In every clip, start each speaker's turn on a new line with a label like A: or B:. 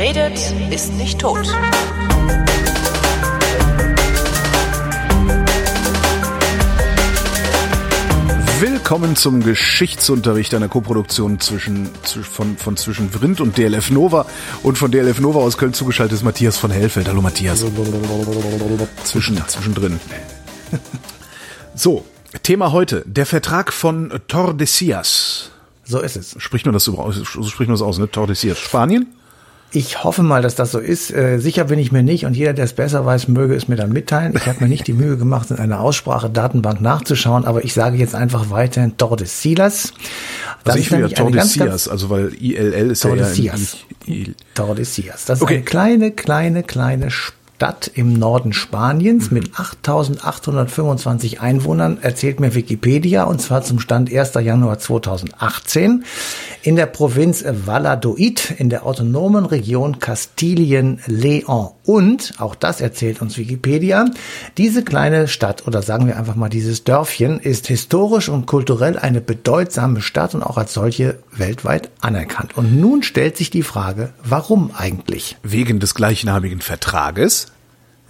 A: redet, ist nicht tot.
B: Willkommen zum Geschichtsunterricht einer Koproduktion zwischen, von, von zwischen Vrindt und DLF Nova und von DLF Nova aus Köln zugeschaltet ist Matthias von Hellfeld. Hallo Matthias. Zwischen, zwischendrin. So, Thema heute, der Vertrag von Tordesillas.
C: So ist es.
B: Spricht man das so? So spricht man das aus, ne? Tordesillas. Spanien?
C: Ich hoffe mal, dass das so ist. Äh, sicher bin ich mir nicht und jeder, der es besser weiß, möge es mir dann mitteilen. Ich habe mir nicht die Mühe gemacht, in einer Aussprache-Datenbank nachzuschauen, aber ich sage jetzt einfach weiterhin Tordesillas.
B: Das also ich will ja Tordesillas, also weil ILL ist
C: Tordesillas. ja ja Tordesillas. Das ist okay. eine kleine, kleine, kleine Stadt im Norden Spaniens mit 8.825 Einwohnern, erzählt mir Wikipedia, und zwar zum Stand 1. Januar 2018, in der Provinz Valladolid in der autonomen Region Kastilien-León. Und, auch das erzählt uns Wikipedia, diese kleine Stadt oder sagen wir einfach mal dieses Dörfchen ist historisch und kulturell eine bedeutsame Stadt und auch als solche weltweit anerkannt. Und nun stellt sich die Frage, warum eigentlich?
B: Wegen des gleichnamigen Vertrages?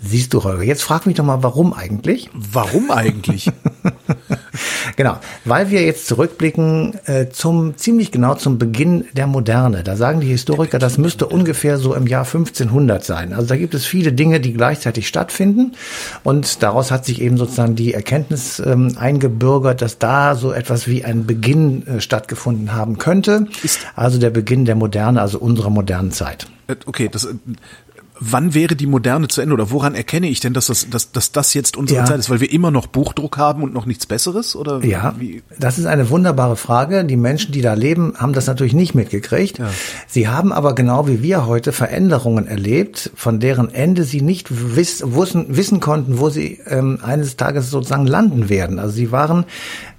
C: Siehst du, Holger, jetzt frag mich doch mal, warum eigentlich?
B: Warum eigentlich?
C: genau, weil wir jetzt zurückblicken äh, zum ziemlich genau zum Beginn der Moderne. Da sagen die Historiker, das müsste ungefähr so im Jahr 1500 sein. Also da gibt es viele Dinge, die gleichzeitig stattfinden und daraus hat sich eben sozusagen die Erkenntnis ähm, eingebürgert, dass da so etwas wie ein Beginn äh, stattgefunden haben könnte. Also der Beginn der Moderne, also unserer modernen Zeit.
B: Äh, okay, das wann wäre die Moderne zu Ende oder woran erkenne ich denn, dass das, dass, dass das jetzt unsere ja. Zeit ist? Weil wir immer noch Buchdruck haben und noch nichts Besseres? Oder
C: ja, wie? das ist eine wunderbare Frage. Die Menschen, die da leben, haben das natürlich nicht mitgekriegt. Ja. Sie haben aber genau wie wir heute Veränderungen erlebt, von deren Ende sie nicht wiss, wissen, wissen konnten, wo sie ähm, eines Tages sozusagen landen werden. Also sie waren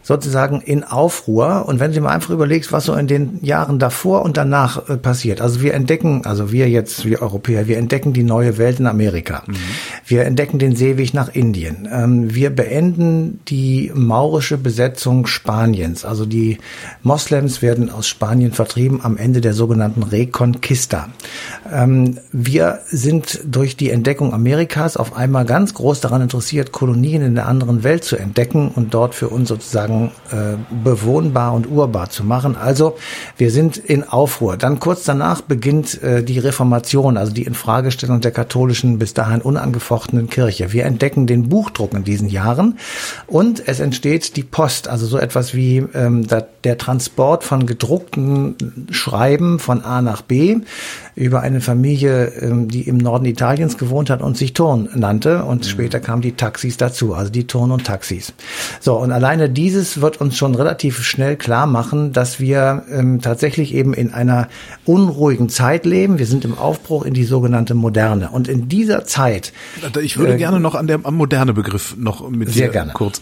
C: sozusagen in Aufruhr. Und wenn du dir mal einfach überlegst, was so in den Jahren davor und danach äh, passiert. Also wir entdecken, also wir jetzt, wir Europäer, wir entdecken die neue Welt in Amerika. Mhm. Wir entdecken den Seeweg nach Indien. Ähm, wir beenden die maurische Besetzung Spaniens. Also die Moslems werden aus Spanien vertrieben am Ende der sogenannten Reconquista. Ähm, wir sind durch die Entdeckung Amerikas auf einmal ganz groß daran interessiert, Kolonien in der anderen Welt zu entdecken und dort für uns sozusagen sozusagen äh, bewohnbar und urbar zu machen. Also wir sind in Aufruhr. Dann kurz danach beginnt äh, die Reformation, also die Infragestellung der katholischen bis dahin unangefochtenen Kirche. Wir entdecken den Buchdruck in diesen Jahren und es entsteht die Post, also so etwas wie ähm, der Transport von gedruckten Schreiben von A nach B über eine Familie, ähm, die im Norden Italiens gewohnt hat und sich Turn nannte. Und mhm. später kamen die Taxis dazu, also die Turn und Taxis. So, und alleine dieses wird uns schon relativ schnell klar machen, dass wir ähm, tatsächlich eben in einer unruhigen Zeit leben. Wir sind im Aufbruch in die sogenannte Moderne. Und in dieser Zeit.
B: Ich würde äh, gerne noch an der am moderne Begriff noch mit
C: sehr
B: dir
C: gerne.
B: kurz.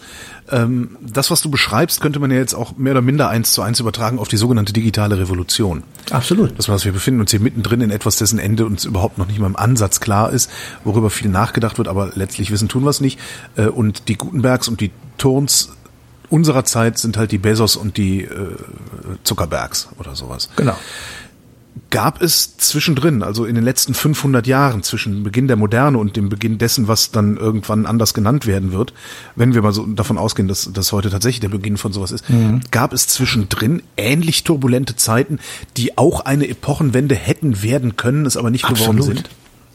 B: Ähm, das, was du beschreibst, könnte man ja jetzt auch mehr oder minder eins zu eins übertragen auf die sogenannte digitale Revolution.
C: Absolut.
B: Das heißt, wir befinden uns hier mittendrin in etwas, dessen Ende uns überhaupt noch nicht mal im Ansatz klar ist, worüber viel nachgedacht wird, aber letztlich wissen tun wir es nicht. Äh, und die Gutenbergs und die Turns unserer Zeit sind halt die Bezos und die äh, Zuckerbergs oder sowas.
C: Genau
B: gab es zwischendrin, also in den letzten 500 Jahren, zwischen Beginn der Moderne und dem Beginn dessen, was dann irgendwann anders genannt werden wird, wenn wir mal so davon ausgehen, dass das heute tatsächlich der Beginn von sowas ist, mhm. gab es zwischendrin ähnlich turbulente Zeiten, die auch eine Epochenwende hätten werden können, es aber nicht Absolut. geworden sind?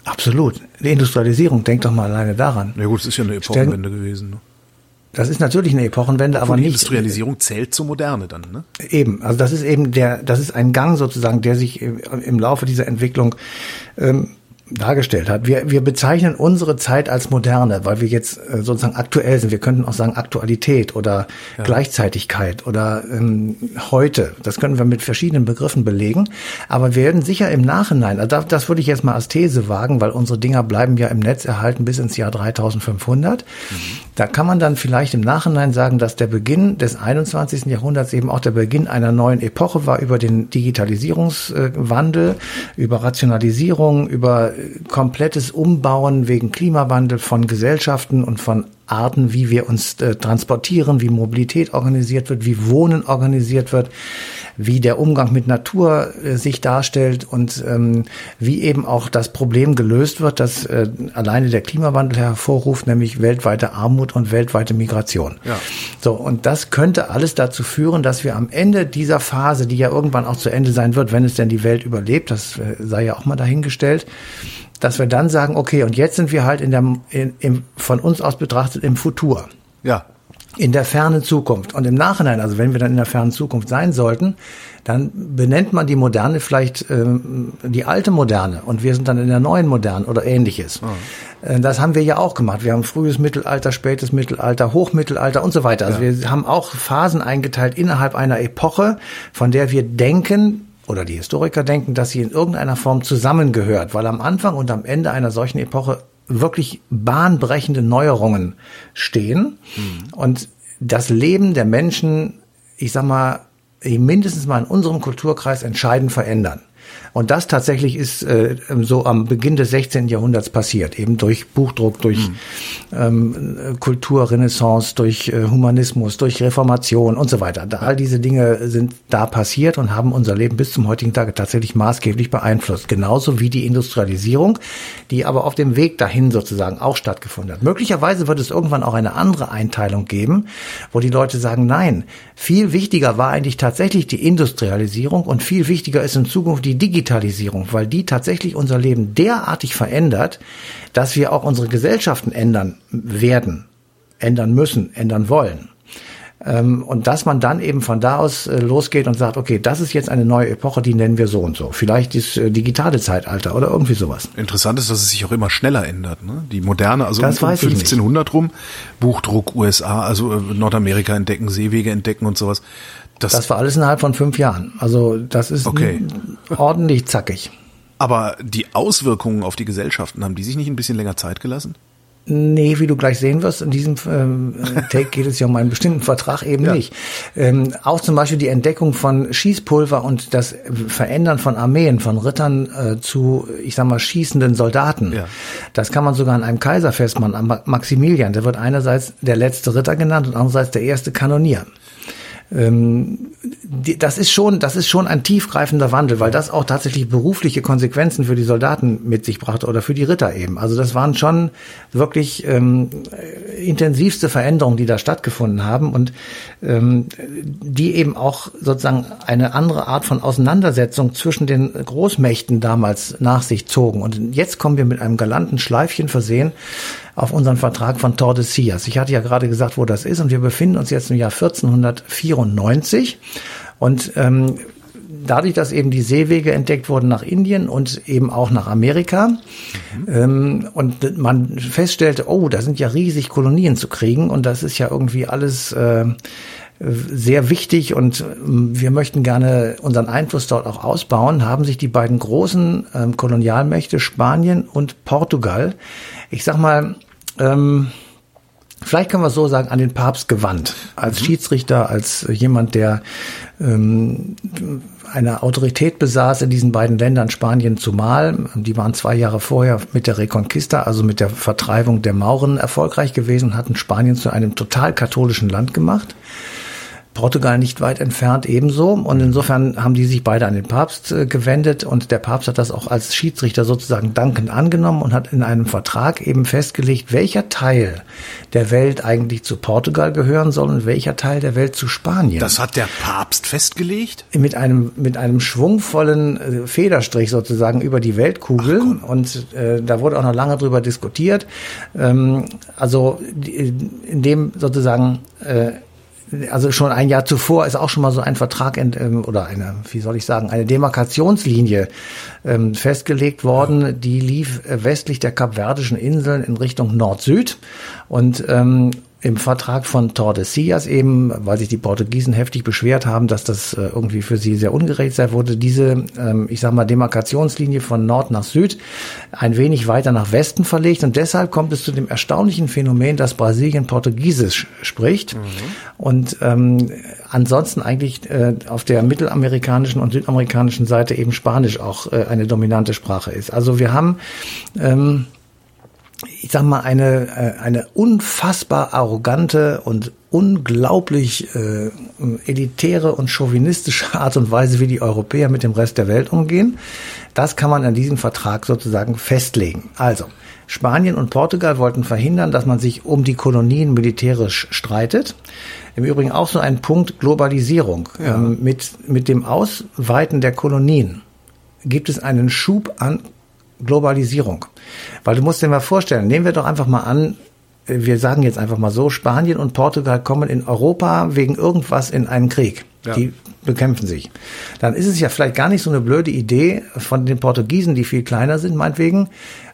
C: Absolut. Die Industrialisierung, denk doch mal alleine daran.
B: Ja gut, es ist ja eine Epochenwende Stell gewesen. Ne?
C: Das ist natürlich eine Epochenwende, aber
B: die
C: nicht.
B: Industrialisierung zählt zur Moderne dann, ne?
C: Eben, also das ist eben der, das ist ein Gang sozusagen, der sich im Laufe dieser Entwicklung ähm, dargestellt hat. Wir, wir bezeichnen unsere Zeit als moderne, weil wir jetzt äh, sozusagen aktuell sind. Wir könnten auch sagen Aktualität oder ja. Gleichzeitigkeit oder ähm, heute. Das können wir mit verschiedenen Begriffen belegen. Aber wir werden sicher im Nachhinein, also das, das würde ich jetzt mal als These wagen, weil unsere Dinger bleiben ja im Netz erhalten bis ins Jahr 3500. Mhm. Da kann man dann vielleicht im Nachhinein sagen, dass der Beginn des 21. Jahrhunderts eben auch der Beginn einer neuen Epoche war über den Digitalisierungswandel, über Rationalisierung, über komplettes Umbauen wegen Klimawandel von Gesellschaften und von Arten, wie wir uns äh, transportieren, wie Mobilität organisiert wird, wie Wohnen organisiert wird, wie der Umgang mit Natur äh, sich darstellt und ähm, wie eben auch das Problem gelöst wird, das äh, alleine der Klimawandel hervorruft, nämlich weltweite Armut und weltweite Migration. Ja. So, und das könnte alles dazu führen, dass wir am Ende dieser Phase, die ja irgendwann auch zu Ende sein wird, wenn es denn die Welt überlebt, das äh, sei ja auch mal dahingestellt, dass wir dann sagen, okay, und jetzt sind wir halt in der, in, im, von uns aus betrachtet im Futur.
B: Ja
C: in der fernen Zukunft. Und im Nachhinein, also wenn wir dann in der fernen Zukunft sein sollten, dann benennt man die Moderne vielleicht ähm, die alte Moderne und wir sind dann in der neuen Moderne oder ähnliches. Äh, das haben wir ja auch gemacht. Wir haben frühes Mittelalter, spätes Mittelalter, Hochmittelalter und so weiter. Also ja. wir haben auch Phasen eingeteilt innerhalb einer Epoche, von der wir denken, oder die Historiker denken, dass sie in irgendeiner Form zusammengehört, weil am Anfang und am Ende einer solchen Epoche wirklich bahnbrechende Neuerungen stehen mhm. und das Leben der Menschen, ich sag mal, mindestens mal in unserem Kulturkreis entscheidend verändern. Und das tatsächlich ist äh, so am Beginn des 16. Jahrhunderts passiert, eben durch Buchdruck, durch mhm. ähm, Kulturrenaissance, durch äh, Humanismus, durch Reformation und so weiter. Da, all diese Dinge sind da passiert und haben unser Leben bis zum heutigen Tage tatsächlich maßgeblich beeinflusst. Genauso wie die Industrialisierung, die aber auf dem Weg dahin sozusagen auch stattgefunden hat. Möglicherweise wird es irgendwann auch eine andere Einteilung geben, wo die Leute sagen, nein, viel wichtiger war eigentlich tatsächlich die Industrialisierung und viel wichtiger ist in Zukunft die Digitalisierung Digitalisierung, weil die tatsächlich unser Leben derartig verändert, dass wir auch unsere Gesellschaften ändern werden, ändern müssen, ändern wollen. Ähm, und dass man dann eben von da aus äh, losgeht und sagt, okay, das ist jetzt eine neue Epoche, die nennen wir so und so. Vielleicht das äh, digitale Zeitalter oder irgendwie sowas.
B: Interessant ist, dass es sich auch immer schneller ändert. Ne? Die moderne, also das um 1500 rum, Buchdruck USA, also äh, Nordamerika entdecken, Seewege entdecken und sowas.
C: Das, das war alles innerhalb von fünf Jahren. Also das ist okay. ordentlich zackig.
B: Aber die Auswirkungen auf die Gesellschaften, haben die sich nicht ein bisschen länger Zeit gelassen?
C: Nee, wie du gleich sehen wirst, in diesem ähm, Take geht es ja um einen bestimmten Vertrag eben ja. nicht. Ähm, auch zum Beispiel die Entdeckung von Schießpulver und das Verändern von Armeen, von Rittern äh, zu, ich sag mal, schießenden Soldaten. Ja. Das kann man sogar an einem Kaiser festmachen, an Maximilian. Der wird einerseits der letzte Ritter genannt und andererseits der erste Kanonier das ist schon, das ist schon ein tiefgreifender Wandel, weil das auch tatsächlich berufliche Konsequenzen für die Soldaten mit sich brachte oder für die Ritter eben. Also das waren schon wirklich ähm, intensivste Veränderungen, die da stattgefunden haben und ähm, die eben auch sozusagen eine andere Art von Auseinandersetzung zwischen den Großmächten damals nach sich zogen. Und jetzt kommen wir mit einem galanten Schleifchen versehen auf unseren Vertrag von Tordesillas. Ich hatte ja gerade gesagt, wo das ist und wir befinden uns jetzt im Jahr 1494 und ähm, dadurch, dass eben die Seewege entdeckt wurden nach Indien und eben auch nach Amerika mhm. ähm, und man feststellte, oh, da sind ja riesig Kolonien zu kriegen und das ist ja irgendwie alles äh, sehr wichtig und ähm, wir möchten gerne unseren Einfluss dort auch ausbauen, haben sich die beiden großen ähm, Kolonialmächte Spanien und Portugal, ich sag mal, ähm, vielleicht können wir es so sagen, an den Papst gewandt. Als mhm. Schiedsrichter, als jemand, der ähm, eine Autorität besaß in diesen beiden Ländern, Spanien zumal. Die waren zwei Jahre vorher mit der Reconquista, also mit der Vertreibung der Mauren, erfolgreich gewesen und hatten Spanien zu einem total katholischen Land gemacht. Portugal nicht weit entfernt ebenso. Und insofern haben die sich beide an den Papst äh, gewendet und der Papst hat das auch als Schiedsrichter sozusagen dankend angenommen und hat in einem Vertrag eben festgelegt, welcher Teil der Welt eigentlich zu Portugal gehören soll und welcher Teil der Welt zu Spanien.
B: Das hat der Papst festgelegt?
C: Mit einem, mit einem schwungvollen äh, Federstrich sozusagen über die Weltkugel. Und äh, da wurde auch noch lange drüber diskutiert. Ähm, also in dem sozusagen äh, also schon ein Jahr zuvor ist auch schon mal so ein Vertrag ähm, oder eine, wie soll ich sagen, eine Demarkationslinie ähm, festgelegt worden. Ja. Die lief westlich der Kapverdischen Inseln in Richtung Nord-Süd und ähm, im Vertrag von Tordesillas eben, weil sich die Portugiesen heftig beschwert haben, dass das äh, irgendwie für sie sehr ungerecht sei, wurde diese, ähm, ich sag mal, Demarkationslinie von Nord nach Süd ein wenig weiter nach Westen verlegt und deshalb kommt es zu dem erstaunlichen Phänomen, dass Brasilien Portugiesisch spricht mhm. und ähm, ansonsten eigentlich äh, auf der mittelamerikanischen und südamerikanischen Seite eben Spanisch auch äh, eine dominante Sprache ist. Also wir haben ähm, ich sag mal, eine, äh, eine unfassbar arrogante und unglaublich äh, elitäre und chauvinistische Art und Weise, wie die Europäer mit dem Rest der Welt umgehen. Das kann man an diesem Vertrag sozusagen festlegen. Also, Spanien und Portugal wollten verhindern, dass man sich um die Kolonien militärisch streitet. Im Übrigen auch so ein Punkt Globalisierung. Ja. Ähm, mit, mit dem Ausweiten der Kolonien gibt es einen Schub an Globalisierung. Weil du musst dir mal vorstellen, nehmen wir doch einfach mal an, wir sagen jetzt einfach mal so, Spanien und Portugal kommen in Europa wegen irgendwas in einen Krieg. Ja. Die bekämpfen sich. Dann ist es ja vielleicht gar nicht so eine blöde Idee von den Portugiesen, die viel kleiner sind, meinetwegen,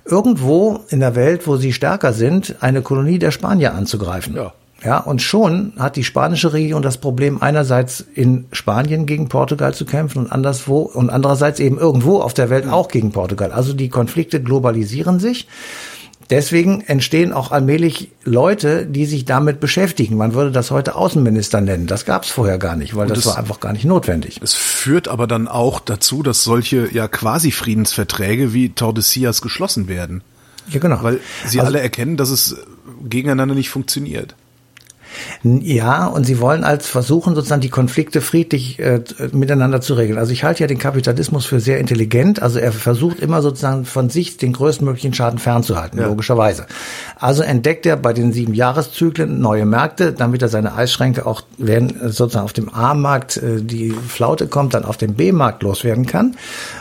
C: irgendwo in der Welt, wo sie stärker sind, eine Kolonie der Spanier anzugreifen. Ja. Ja, und schon hat die spanische Regierung das Problem, einerseits in Spanien gegen Portugal zu kämpfen und anderswo und andererseits eben irgendwo auf der Welt auch gegen Portugal. Also die Konflikte globalisieren sich. Deswegen entstehen auch allmählich Leute, die sich damit beschäftigen. Man würde das heute Außenminister nennen. Das gab es vorher gar nicht, weil das, das, war einfach gar nicht notwendig.
B: Es führt aber dann auch dazu, dass solche ja quasi Friedensverträge wie Tordesillas geschlossen werden. Ja, genau. Weil sie also, alle erkennen, dass es gegeneinander nicht funktioniert.
C: Ja, und sie wollen als versuchen, sozusagen die Konflikte friedlich äh, miteinander zu regeln. Also ich halte ja den Kapitalismus für sehr intelligent. Also er versucht immer sozusagen von sich den größtmöglichen Schaden fernzuhalten, ja. logischerweise. Also entdeckt er bei den sieben Jahreszyklen neue Märkte, damit er seine Eisschränke auch, wenn sozusagen auf dem A-Markt äh, die Flaute kommt, dann auf dem B-Markt loswerden kann.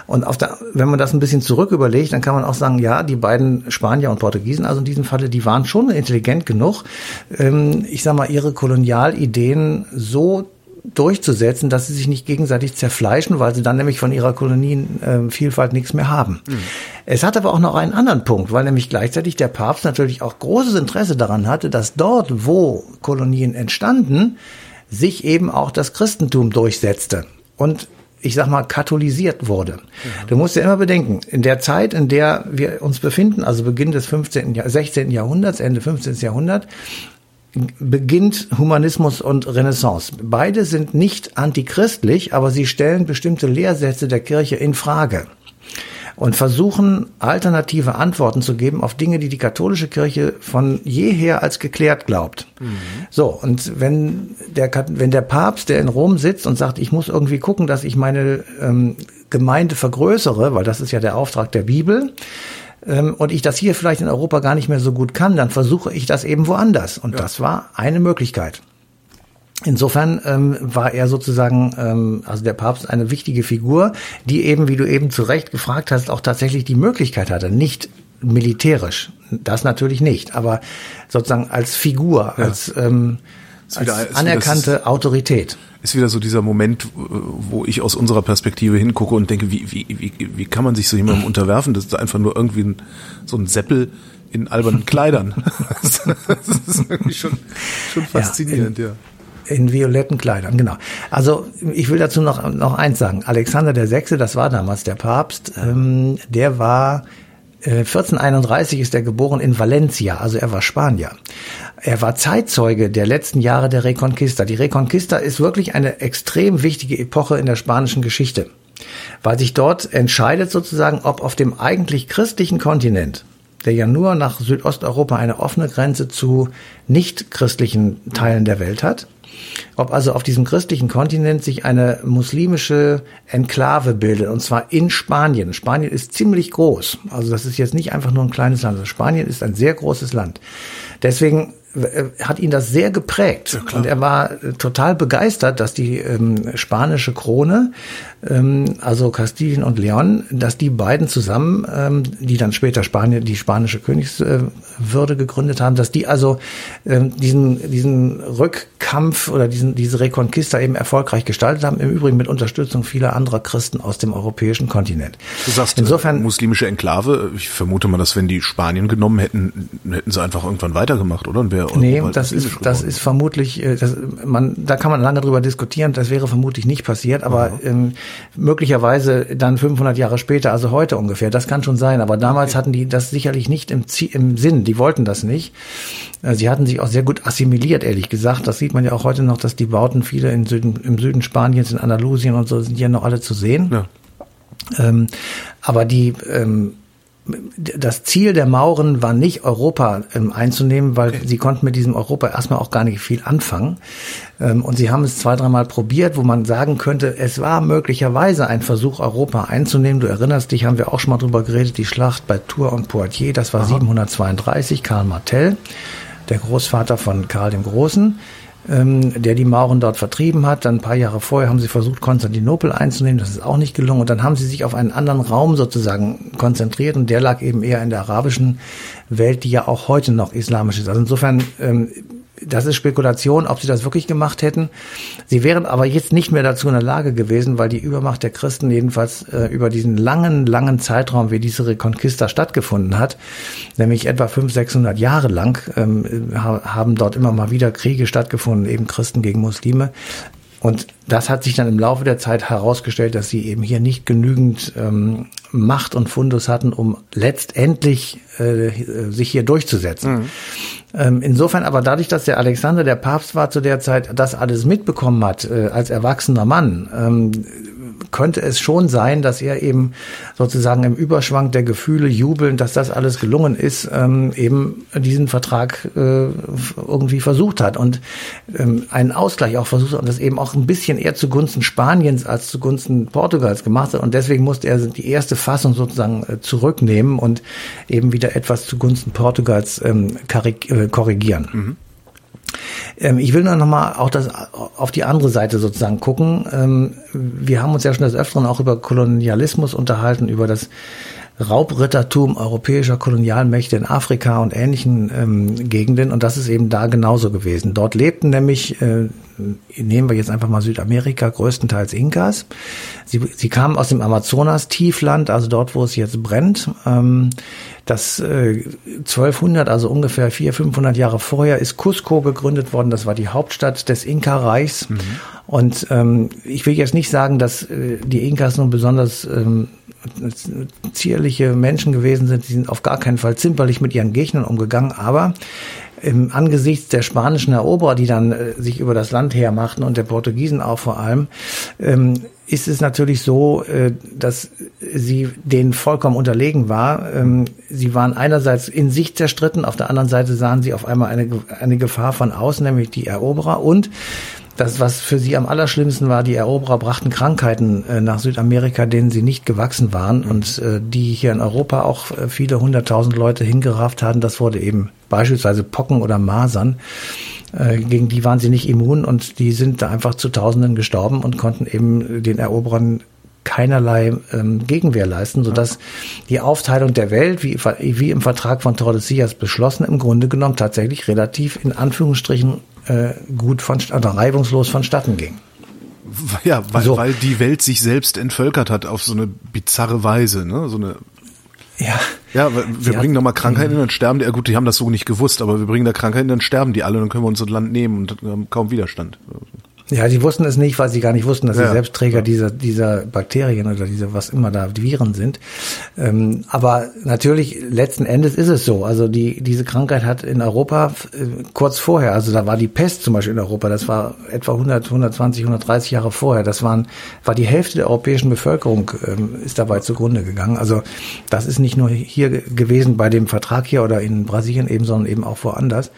C: Und auf der, wenn man das ein bisschen zurück überlegt, dann kann man auch sagen, ja, die beiden Spanier und Portugiesen, also in diesem Falle, die waren schon intelligent genug. Ähm, ich sag mal, mal, ihre Kolonialideen so durchzusetzen, dass sie sich nicht gegenseitig zerfleischen, weil sie dann nämlich von ihrer Kolonienvielfalt äh, nichts mehr haben. Mhm. Es hat aber auch noch einen anderen Punkt, weil nämlich gleichzeitig der Papst natürlich auch großes Interesse daran hatte, dass dort, wo Kolonien entstanden, sich eben auch das Christentum durchsetzte. Und ich sag mal, katholisiert wurde. Mhm. Du musst ja immer bedenken, in der Zeit, in der wir uns befinden, also Beginn des 15., 16. Jahrhunderts, Ende 15. Jahrhundert, beginnt Humanismus und Renaissance. Beide sind nicht antichristlich, aber sie stellen bestimmte Lehrsätze der Kirche in Frage und versuchen alternative Antworten zu geben auf Dinge, die die katholische Kirche von jeher als geklärt glaubt. Mhm. So, und wenn der, wenn der Papst, der in Rom sitzt und sagt, ich muss irgendwie gucken, dass ich meine ähm, Gemeinde vergrößere, weil das ist ja der Auftrag der Bibel, ähm, und ich das hier vielleicht in Europa gar nicht mehr so gut kann, dann versuche ich das eben woanders. Und ja. das war eine Möglichkeit. Insofern ähm, war er sozusagen, ähm, also der Papst, eine wichtige Figur, die eben, wie du eben zu Recht gefragt hast, auch tatsächlich die Möglichkeit hatte, nicht militärisch, das natürlich nicht, aber sozusagen als Figur, ja. als, ähm, als anerkannte Autorität
B: ist wieder so dieser Moment, wo ich aus unserer Perspektive hingucke und denke, wie, wie, wie, wie kann man sich so jemandem unterwerfen? Das ist einfach nur irgendwie ein, so ein Seppel in albernen Kleidern. das ist irgendwie schon, schon faszinierend, ja.
C: In, ja. In violetten Kleidern, genau. Also ich will dazu noch, noch eins sagen. Alexander der Sechste, das war damals der Papst, ähm, der war 1431 äh, ist er geboren in Valencia, also er war Spanier. Er war Zeitzeuge der letzten Jahre der Reconquista. Die Reconquista ist wirklich eine extrem wichtige Epoche in der spanischen Geschichte, weil sich dort entscheidet sozusagen, ob auf dem eigentlich christlichen Kontinent, der ja nur nach Südosteuropa eine offene Grenze zu nicht christlichen Teilen der Welt hat, ob also auf diesem christlichen Kontinent sich eine muslimische Enklave bildet, und zwar in Spanien. Spanien ist ziemlich groß. Also das ist jetzt nicht einfach nur ein kleines Land. Spanien ist ein sehr großes Land. Deswegen hat ihn das sehr geprägt. Ja, und er war äh, total begeistert, dass die ähm, spanische Krone, ähm, also Kastilien und Leon, dass die beiden zusammen, ähm, die dann später Spanien, die spanische Königswürde gegründet haben, dass die also ähm, diesen, diesen Rückkampf oder diesen, diese Reconquista eben erfolgreich gestaltet haben, im Übrigen mit Unterstützung vieler anderer Christen aus dem europäischen Kontinent.
B: Du sagst insofern muslimische Enklave, ich vermute mal, dass wenn die Spanien genommen hätten, hätten sie einfach irgendwann weitergemacht, oder? Und
C: wäre Nee, das ist, das ist vermutlich, äh, das, man, da kann man lange drüber diskutieren, das wäre vermutlich nicht passiert, aber ähm, möglicherweise dann 500 Jahre später, also heute ungefähr, das kann schon sein, aber damals okay. hatten die das sicherlich nicht im, im Sinn, die wollten das nicht. Äh, sie hatten sich auch sehr gut assimiliert, ehrlich gesagt. Das sieht man ja auch heute noch, dass die Bauten viele in Süden, im Süden Spaniens, in Andalusien und so sind ja noch alle zu sehen. Ja. Ähm, aber die, ähm, das Ziel der Mauren war nicht, Europa ähm, einzunehmen, weil okay. sie konnten mit diesem Europa erstmal auch gar nicht viel anfangen. Ähm, und sie haben es zwei, dreimal probiert, wo man sagen könnte, es war möglicherweise ein Versuch, Europa einzunehmen. Du erinnerst dich, haben wir auch schon mal drüber geredet, die Schlacht bei Tours und Poitiers, das war Aha. 732, Karl Martel, der Großvater von Karl dem Großen ähm, der die Mauren dort vertrieben hat. Dann ein paar Jahre vorher haben sie versucht, Konstantinopel einzunehmen. Das ist auch nicht gelungen. Und dann haben sie sich auf einen anderen Raum sozusagen konzentriert. Und der lag eben eher in der arabischen Welt, die ja auch heute noch islamisch ist. Also insofern ähm, das ist Spekulation, ob sie das wirklich gemacht hätten. Sie wären aber jetzt nicht mehr dazu in der Lage gewesen, weil die Übermacht der Christen jedenfalls äh, über diesen langen, langen Zeitraum, wie diese Reconquista stattgefunden hat, nämlich etwa 500, 600 Jahre lang, ähm, haben dort immer mal wieder Kriege stattgefunden, eben Christen gegen Muslime. Und das hat sich dann im Laufe der Zeit herausgestellt, dass sie eben hier nicht genügend ähm, Macht und Fundus hatten, um letztendlich äh, sich hier durchzusetzen. Mhm. Ähm, insofern aber dadurch, dass der Alexander der Papst war zu der Zeit, das alles mitbekommen hat äh, als erwachsener Mann, ähm, könnte es schon sein, dass er eben sozusagen im Überschwang der Gefühle jubelnd, dass das alles gelungen ist, ähm, eben diesen Vertrag äh, irgendwie versucht hat und ähm, einen Ausgleich auch versucht hat und das eben auch ein bisschen eher zugunsten Spaniens als zugunsten Portugals gemacht hat und deswegen musste er die erste Fassung sozusagen äh, zurücknehmen und eben wieder etwas zugunsten Portugals ähm, äh, korrigieren. Mhm. Ähm, ich will nur noch mal auch das auf die andere Seite sozusagen gucken. Ähm, wir haben uns ja schon des Öfteren auch über Kolonialismus unterhalten, über das Raubrittertum europäischer Kolonialmächte in Afrika und ähnlichen ähm, Gegenden. Und das ist eben da genauso gewesen. Dort lebten nämlich, äh, nehmen wir jetzt einfach mal Südamerika, größtenteils Inkas. Sie, sie kamen aus dem Amazonas-Tiefland, also dort, wo es jetzt brennt. Ähm, das äh, 1200, also ungefähr 400, 500 Jahre vorher, ist Cusco gegründet worden. Das war die Hauptstadt des Inka-Reichs. Mhm. Und ähm, ich will jetzt nicht sagen, dass äh, die Inkas nun besonders ähm, zierliche Menschen gewesen sind. Die sind auf gar keinen Fall zimperlich mit ihren Gegnern umgegangen. Aber im Angesichts der spanischen Eroberer, die dann äh, sich über das Land hermachten und der Portugiesen auch vor allem, ähm, ist es natürlich so, äh, dass sie denen vollkommen unterlegen war. Ähm, sie waren einerseits in sich zerstritten, auf der anderen Seite sahen sie auf einmal eine, eine Gefahr von außen, nämlich die Eroberer. Und das, was für sie am allerschlimmsten war, die Eroberer brachten Krankheiten äh, nach Südamerika, denen sie nicht gewachsen waren und äh, die hier in Europa auch viele hunderttausend Leute hingerafft hatten. Das wurde eben beispielsweise Pocken oder Masern. Äh, gegen die waren sie nicht immun und die sind da einfach zu Tausenden gestorben und konnten eben den Eroberern keinerlei ähm, Gegenwehr leisten, sodass die Aufteilung der Welt, wie, wie im Vertrag von Tordesillas beschlossen, im Grunde genommen tatsächlich relativ in Anführungsstrichen äh, gut von, oder reibungslos vonstatten ging.
B: Ja, weil, so. weil die Welt sich selbst entvölkert hat auf so eine bizarre Weise, ne? So eine
C: ja.
B: Ja, wir bringen nochmal Krankheiten hin, dann sterben die. Ja gut, die haben das so nicht gewusst, aber wir bringen da Krankheiten, dann sterben die alle, dann können wir unser Land nehmen und haben kaum Widerstand.
C: Ja, sie wussten es nicht, weil sie gar nicht wussten, dass ja, sie Selbstträger ja. dieser, dieser Bakterien oder diese, was immer da, die Viren sind. Ähm, aber natürlich, letzten Endes ist es so. Also die, diese Krankheit hat in Europa äh, kurz vorher, also da war die Pest zum Beispiel in Europa, das war etwa 100, 120, 130 Jahre vorher. Das waren, war die Hälfte der europäischen Bevölkerung ähm, ist dabei zugrunde gegangen. Also das ist nicht nur hier gewesen bei dem Vertrag hier oder in Brasilien eben, sondern eben auch woanders.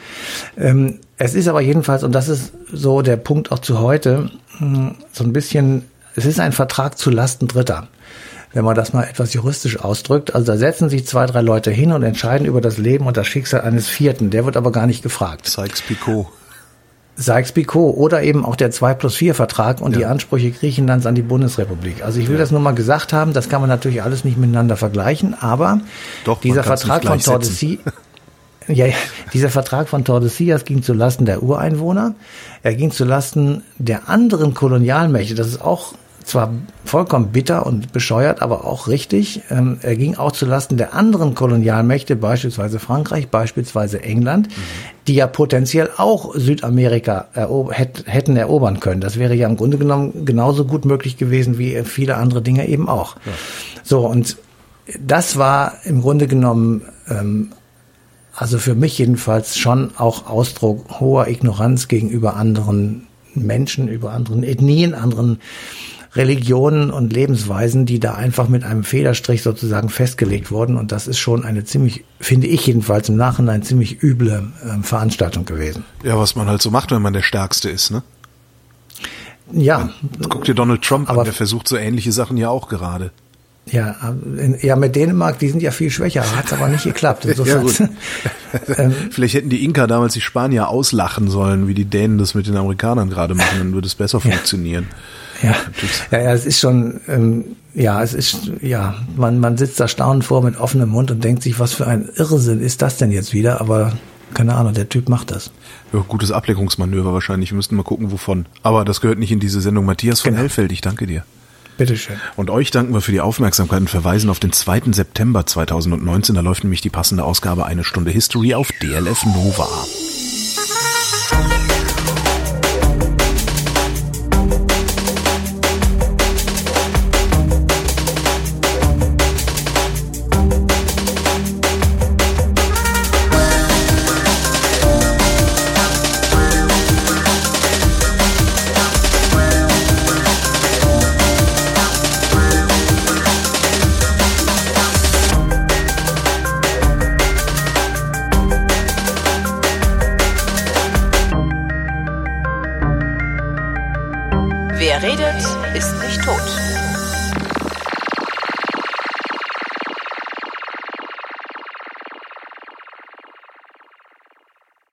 C: Ähm, es ist aber jedenfalls, und das ist so der Punkt auch zu heute, hm, so ein bisschen, es ist ein Vertrag zu Lasten Dritter. Wenn man das mal etwas juristisch ausdrückt. Also da setzen sich zwei, drei Leute hin und entscheiden über das Leben und das Schicksal eines Vierten. Der wird aber gar nicht gefragt.
B: Sykes-Picot.
C: Sykes-Picot oder eben auch der 2 plus 4 Vertrag und ja. die Ansprüche Griechenlands an die Bundesrepublik. Also ich will ja. das nur mal gesagt haben, das kann man natürlich alles nicht miteinander vergleichen, aber
B: Doch,
C: dieser Vertrag von Tordesillas, ja, dieser Vertrag von Tordesillas ging zu Lasten der Ureinwohner. Er ging zu Lasten der anderen Kolonialmächte. Das ist auch zwar vollkommen bitter und bescheuert, aber auch richtig. Ähm, er ging auch zu Lasten der anderen Kolonialmächte, beispielsweise Frankreich, beispielsweise England, mhm. die ja potenziell auch Südamerika erob hätten erobern können. Das wäre ja im Grunde genommen genauso gut möglich gewesen wie viele andere Dinge eben auch. Ja. So, und das war im Grunde genommen ähm, also für mich jedenfalls schon auch Ausdruck hoher Ignoranz gegenüber anderen Menschen, über anderen Ethnien, anderen Religionen und Lebensweisen, die da einfach mit einem Federstrich sozusagen festgelegt wurden. Und das ist schon eine ziemlich, finde ich jedenfalls im Nachhinein, ziemlich üble äh, Veranstaltung gewesen.
B: Ja, was man halt so macht, wenn man der Stärkste ist, ne?
C: Ja.
B: Guck dir Donald Trump aber an, der versucht so ähnliche Sachen ja auch gerade.
C: Ja, ja, mit Dänemark, die sind ja viel schwächer, hat aber nicht geklappt. Insofern,
B: ja, ähm, Vielleicht hätten die Inka damals die Spanier auslachen sollen, wie die Dänen das mit den Amerikanern gerade machen, dann würde es besser funktionieren.
C: Ja, ja, ja, es ist schon, ähm, ja, es ist, ja, man, man sitzt da staunend vor mit offenem Mund und denkt sich, was für ein Irrsinn ist das denn jetzt wieder? Aber keine Ahnung, der Typ macht das.
B: Ja, gutes Ablenkungsmanöver wahrscheinlich. Wir müssten mal gucken, wovon. Aber das gehört nicht in diese Sendung. Matthias von genau. Hellfeld, ich danke dir.
C: Bitteschön.
B: Und euch danken wir für die Aufmerksamkeit und verweisen auf den 2. September 2019. Da läuft nämlich die passende Ausgabe Eine Stunde History auf DLF Nova.